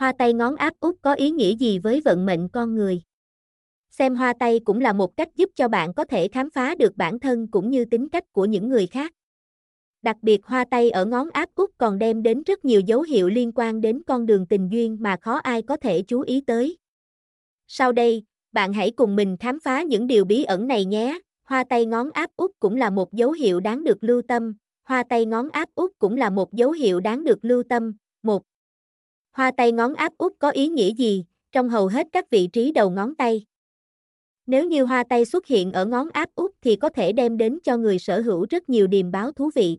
Hoa tay ngón áp út có ý nghĩa gì với vận mệnh con người? Xem hoa tay cũng là một cách giúp cho bạn có thể khám phá được bản thân cũng như tính cách của những người khác. Đặc biệt hoa tay ở ngón áp út còn đem đến rất nhiều dấu hiệu liên quan đến con đường tình duyên mà khó ai có thể chú ý tới. Sau đây, bạn hãy cùng mình khám phá những điều bí ẩn này nhé. Hoa tay ngón áp út cũng là một dấu hiệu đáng được lưu tâm. Hoa tay ngón áp út cũng là một dấu hiệu đáng được lưu tâm. Một. Hoa tay ngón áp út có ý nghĩa gì trong hầu hết các vị trí đầu ngón tay? Nếu như hoa tay xuất hiện ở ngón áp út thì có thể đem đến cho người sở hữu rất nhiều điềm báo thú vị.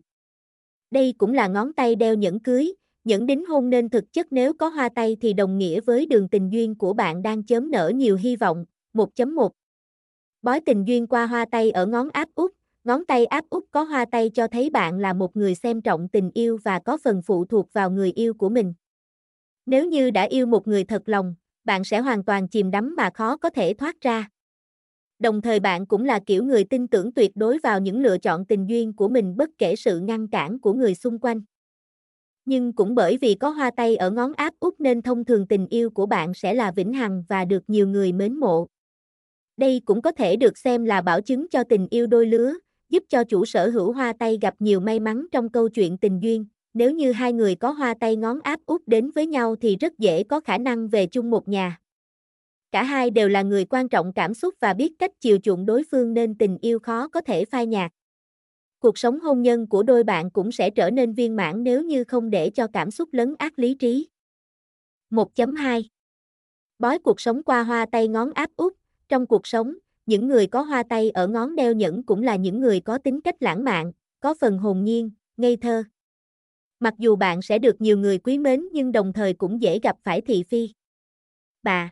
Đây cũng là ngón tay đeo nhẫn cưới, nhẫn đính hôn nên thực chất nếu có hoa tay thì đồng nghĩa với đường tình duyên của bạn đang chớm nở nhiều hy vọng. 1.1 Bói tình duyên qua hoa tay ở ngón áp út, ngón tay áp út có hoa tay cho thấy bạn là một người xem trọng tình yêu và có phần phụ thuộc vào người yêu của mình. Nếu như đã yêu một người thật lòng, bạn sẽ hoàn toàn chìm đắm mà khó có thể thoát ra. Đồng thời bạn cũng là kiểu người tin tưởng tuyệt đối vào những lựa chọn tình duyên của mình bất kể sự ngăn cản của người xung quanh. Nhưng cũng bởi vì có hoa tay ở ngón áp út nên thông thường tình yêu của bạn sẽ là vĩnh hằng và được nhiều người mến mộ. Đây cũng có thể được xem là bảo chứng cho tình yêu đôi lứa, giúp cho chủ sở hữu hoa tay gặp nhiều may mắn trong câu chuyện tình duyên. Nếu như hai người có hoa tay ngón áp út đến với nhau thì rất dễ có khả năng về chung một nhà. Cả hai đều là người quan trọng cảm xúc và biết cách chiều chuộng đối phương nên tình yêu khó có thể phai nhạt. Cuộc sống hôn nhân của đôi bạn cũng sẽ trở nên viên mãn nếu như không để cho cảm xúc lấn át lý trí. 1.2 Bói cuộc sống qua hoa tay ngón áp út Trong cuộc sống, những người có hoa tay ở ngón đeo nhẫn cũng là những người có tính cách lãng mạn, có phần hồn nhiên, ngây thơ. Mặc dù bạn sẽ được nhiều người quý mến nhưng đồng thời cũng dễ gặp phải thị phi. Bà